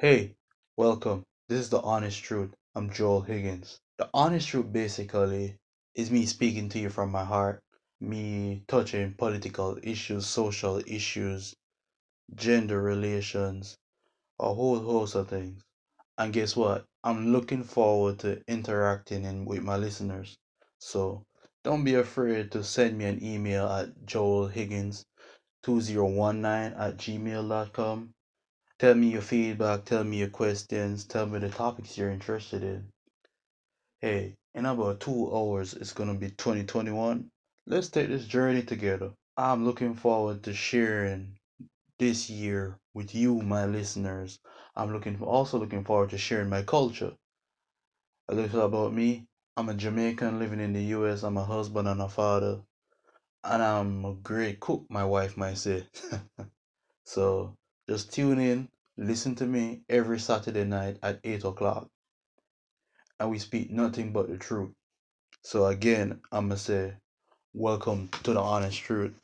Hey, welcome. This is the honest truth. I'm Joel Higgins. The honest truth basically is me speaking to you from my heart, me touching political issues, social issues, gender relations, a whole host of things. And guess what? I'm looking forward to interacting in, with my listeners. So don't be afraid to send me an email at joelhiggins2019 at gmail.com Tell me your feedback, tell me your questions, tell me the topics you're interested in. Hey, in about two hours, it's gonna be 2021. Let's take this journey together. I'm looking forward to sharing this year with you, my listeners. I'm looking also looking forward to sharing my culture. A little about me. I'm a Jamaican living in the US. I'm a husband and a father. And I'm a great cook, my wife might say. so just tune in, listen to me every Saturday night at 8 o'clock. And we speak nothing but the truth. So again, I'ma say, welcome to the honest truth.